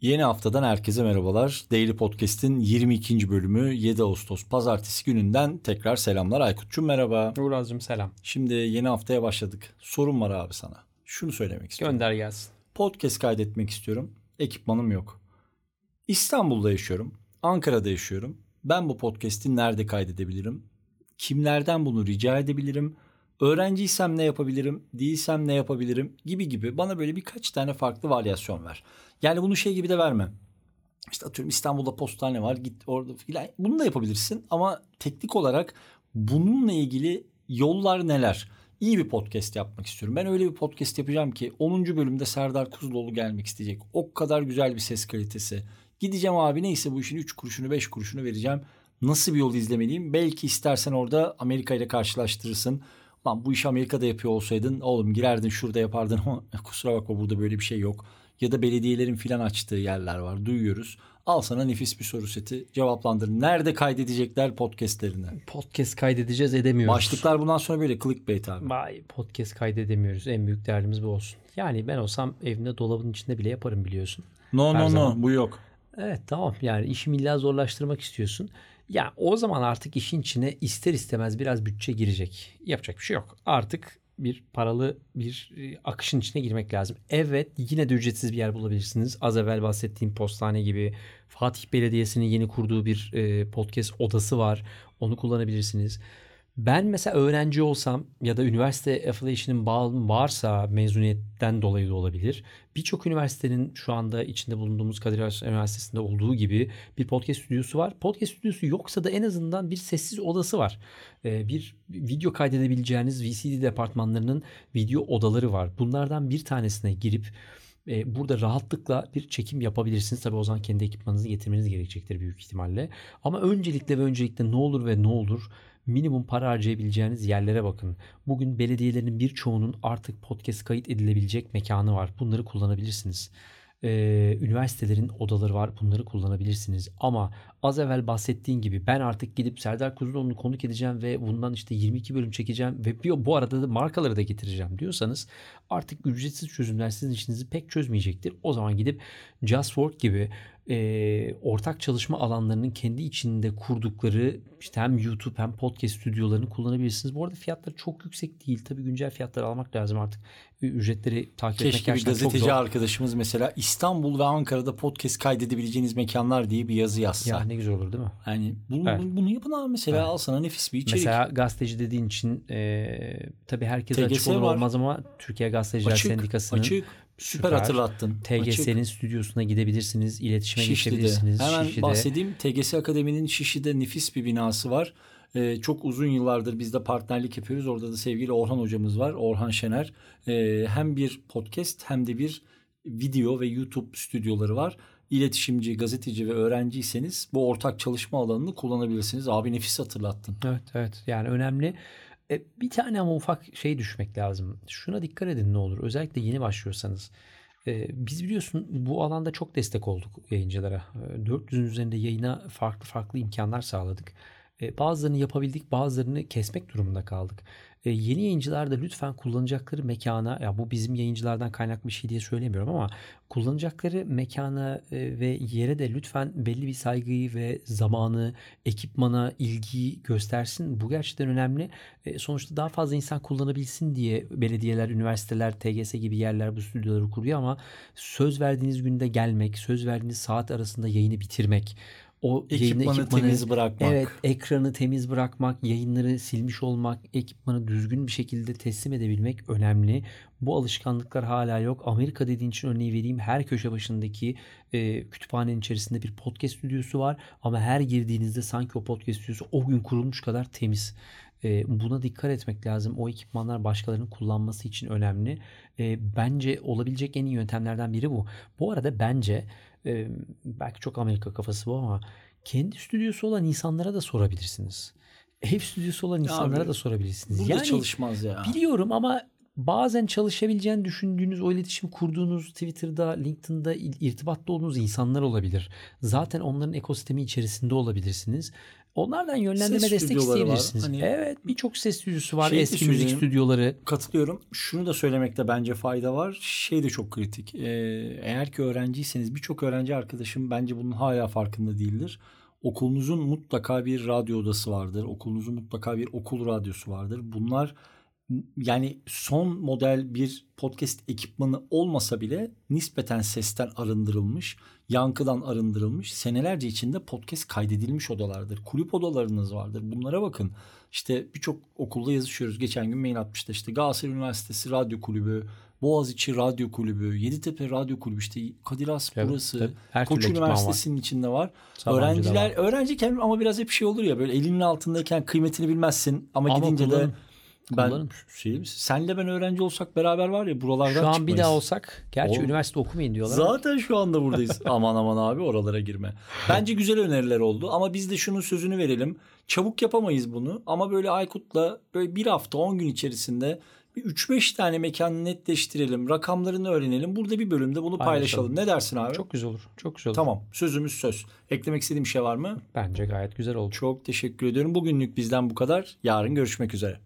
Yeni haftadan herkese merhabalar. Daily Podcast'in 22. bölümü 7 Ağustos Pazartesi gününden tekrar selamlar. Aykut'cum merhaba. Uğraz'cığım selam. Şimdi yeni haftaya başladık. Sorun var abi sana. Şunu söylemek istiyorum. Gönder gelsin. Podcast kaydetmek istiyorum. Ekipmanım yok. İstanbul'da yaşıyorum. Ankara'da yaşıyorum. Ben bu podcast'i nerede kaydedebilirim? Kimlerden bunu rica edebilirim? Öğrenciysem ne yapabilirim? Değilsem ne yapabilirim? Gibi gibi bana böyle birkaç tane farklı varyasyon ver. Yani bunu şey gibi de verme. İşte atıyorum İstanbul'da postane var git orada filan. Bunu da yapabilirsin ama teknik olarak bununla ilgili yollar neler? İyi bir podcast yapmak istiyorum. Ben öyle bir podcast yapacağım ki 10. bölümde Serdar Kuzuloğlu gelmek isteyecek. O kadar güzel bir ses kalitesi. Gideceğim abi neyse bu işin 3 kuruşunu 5 kuruşunu vereceğim. Nasıl bir yol izlemeliyim? Belki istersen orada Amerika ile karşılaştırırsın. Lan bu işi Amerika'da yapıyor olsaydın oğlum girerdin şurada yapardın ama kusura bakma burada böyle bir şey yok. Ya da belediyelerin filan açtığı yerler var duyuyoruz. Al sana nefis bir soru seti cevaplandır. Nerede kaydedecekler podcastlerini? Podcast kaydedeceğiz edemiyoruz. Başlıklar bundan sonra böyle clickbait abi. Vay podcast kaydedemiyoruz. En büyük derdimiz bu olsun. Yani ben olsam evimde dolabın içinde bile yaparım biliyorsun. No Her no zaman. no bu yok. Evet tamam yani işi illa zorlaştırmak istiyorsun. Ya o zaman artık işin içine ister istemez biraz bütçe girecek. Yapacak bir şey yok. Artık bir paralı bir e, akışın içine girmek lazım. Evet yine de ücretsiz bir yer bulabilirsiniz. Az evvel bahsettiğim postane gibi Fatih Belediyesi'nin yeni kurduğu bir e, podcast odası var. Onu kullanabilirsiniz. Ben mesela öğrenci olsam ya da üniversite affiliation'ın bağım varsa mezuniyetten dolayı da olabilir. Birçok üniversitenin şu anda içinde bulunduğumuz Kadir Has Üniversitesi'nde olduğu gibi bir podcast stüdyosu var. Podcast stüdyosu yoksa da en azından bir sessiz odası var. Ee, bir video kaydedebileceğiniz VCD departmanlarının video odaları var. Bunlardan bir tanesine girip e, burada rahatlıkla bir çekim yapabilirsiniz. Tabii o zaman kendi ekipmanınızı getirmeniz gerekecektir büyük ihtimalle. Ama öncelikle ve öncelikle ne olur ve ne olur minimum para harcayabileceğiniz yerlere bakın. Bugün belediyelerin birçoğunun artık podcast kayıt edilebilecek mekanı var. Bunları kullanabilirsiniz. Ee, üniversitelerin odaları var. Bunları kullanabilirsiniz. Ama az evvel bahsettiğin gibi ben artık gidip Serdar Kuzuloğlu'nu konuk edeceğim ve bundan işte 22 bölüm çekeceğim ve bu arada da markaları da getireceğim diyorsanız artık ücretsiz çözümler sizin işinizi pek çözmeyecektir. O zaman gidip Just Work gibi e, ortak çalışma alanlarının kendi içinde kurdukları işte hem YouTube hem podcast stüdyolarını kullanabilirsiniz. Bu arada fiyatları çok yüksek değil. Tabii güncel fiyatları almak lazım artık. Ücretleri takip etmek Keşke bir gerçekten çok gazeteci zor. arkadaşımız mesela İstanbul ve Ankara'da podcast kaydedebileceğiniz mekanlar diye bir yazı yazsa. Ya ne güzel olur değil mi? Yani bunu, Evet. bunu yapın abi mesela Evet. al sana nefis bir içerik. Mesela gazeteci dediğin için e, tabii herkese TGS açık olur var. olmaz ama Türkiye Gazeteciler açık, Sendikası'nın açık. Süper, Süper. hatırlattın. TGS'nin stüdyosuna gidebilirsiniz, iletişime Şişli'de. geçebilirsiniz. Hemen Şişli'de. bahsedeyim. TGS Akademi'nin Şişli'de nefis bir binası var. Ee, çok uzun yıllardır biz de partnerlik yapıyoruz. Orada da sevgili Orhan hocamız var. Orhan Şener. Ee, hem bir podcast hem de bir video ve YouTube stüdyoları var. İletişimci, gazeteci ve öğrenciyseniz bu ortak çalışma alanını kullanabilirsiniz. Abi nefis hatırlattın. Evet evet yani önemli. E, bir tane ama ufak şey düşmek lazım. Şuna dikkat edin ne olur. Özellikle yeni başlıyorsanız. E, biz biliyorsun bu alanda çok destek olduk yayıncılara. E, 400'ün üzerinde yayına farklı farklı imkanlar sağladık. E, bazılarını yapabildik bazılarını kesmek durumunda kaldık. E, yeni yayıncılar da lütfen kullanacakları mekana ya bu bizim yayıncılardan kaynaklı bir şey diye söylemiyorum ama kullanacakları mekana e, ve yere de lütfen belli bir saygıyı ve zamanı, ekipmana ilgiyi göstersin. Bu gerçekten önemli. Sonuçta daha fazla insan kullanabilsin diye belediyeler, üniversiteler, TGS gibi yerler bu stüdyoları kuruyor ama söz verdiğiniz günde gelmek, söz verdiğiniz saat arasında yayını bitirmek, o yayını Ekipmanı temiz bırakmak. Evet, ekranı temiz bırakmak, yayınları silmiş olmak, ekipmanı düzgün bir şekilde teslim edebilmek önemli. Bu alışkanlıklar hala yok. Amerika dediğin için örneği vereyim. Her köşe başındaki e, kütüphanenin içerisinde bir podcast stüdyosu var. Ama her girdiğinizde sanki o podcast stüdyosu o gün kurulmuş kadar temiz. E, buna dikkat etmek lazım. O ekipmanlar başkalarının kullanması için önemli. E, bence olabilecek en iyi yöntemlerden biri bu. Bu arada bence e, belki çok Amerika kafası bu ama kendi stüdyosu olan insanlara da sorabilirsiniz. Ev stüdyosu olan insanlara Abi, da sorabilirsiniz. Burada yani çalışmaz ya. biliyorum ama bazen çalışabileceğini düşündüğünüz, o iletişimi kurduğunuz Twitter'da, LinkedIn'da irtibatta olduğunuz insanlar olabilir. Zaten onların ekosistemi içerisinde olabilirsiniz. Onlardan yönlendirme Ses destek stüdyoları var. isteyebilirsiniz. Hani- evet birçok ses stüdyosu var. Şey Eski müzik stüdyoları. Katılıyorum. Şunu da söylemekte bence fayda var. Şey de çok kritik. Ee, eğer ki öğrenciyseniz birçok öğrenci arkadaşım bence bunun hala farkında değildir. Okulunuzun mutlaka bir radyo odası vardır. Okulunuzun mutlaka bir okul radyosu vardır. Bunlar yani son model bir podcast ekipmanı olmasa bile nispeten sesten arındırılmış, yankıdan arındırılmış, senelerce içinde podcast kaydedilmiş odalardır. Kulüp odalarınız vardır. Bunlara bakın. İşte birçok okulda yazışıyoruz. Geçen gün mail atmıştı işte Galatasaray Üniversitesi Radyo Kulübü, Boğaziçi Radyo Kulübü, Yeditepe Radyo Kulübü işte Kadir Has Tabii, burası. tabii. Her Koç ekipman var. Üniversitesi'nin içinde var. Sabancı'da Öğrenciler var. öğrenciyken ama biraz hep şey olur ya böyle elinin altındayken kıymetini bilmezsin ama, Ama gidince kullanın, de ben kullanın. şey senle ben öğrenci olsak beraber var ya buralardan Şu an bir çıkmayız. daha olsak, gerçi Oğlum, üniversite okumayın diyorlar. Zaten şu anda buradayız. aman aman abi oralara girme. Bence güzel öneriler oldu ama biz de şunun sözünü verelim. Çabuk yapamayız bunu ama böyle Aykut'la böyle bir hafta 10 gün içerisinde bir 3-5 tane mekanı netleştirelim. Rakamlarını öğrenelim. Burada bir bölümde bunu paylaşalım. Paylaşalım. Ne dersin abi? Çok güzel olur. Çok güzel olur. Tamam. Sözümüz söz. Eklemek istediğim bir şey var mı? Bence gayet güzel oldu. Çok teşekkür ediyorum. Bugünlük bizden bu kadar. Yarın görüşmek üzere.